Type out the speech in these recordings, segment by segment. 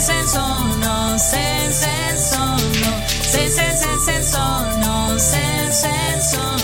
sen sen sen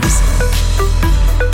times.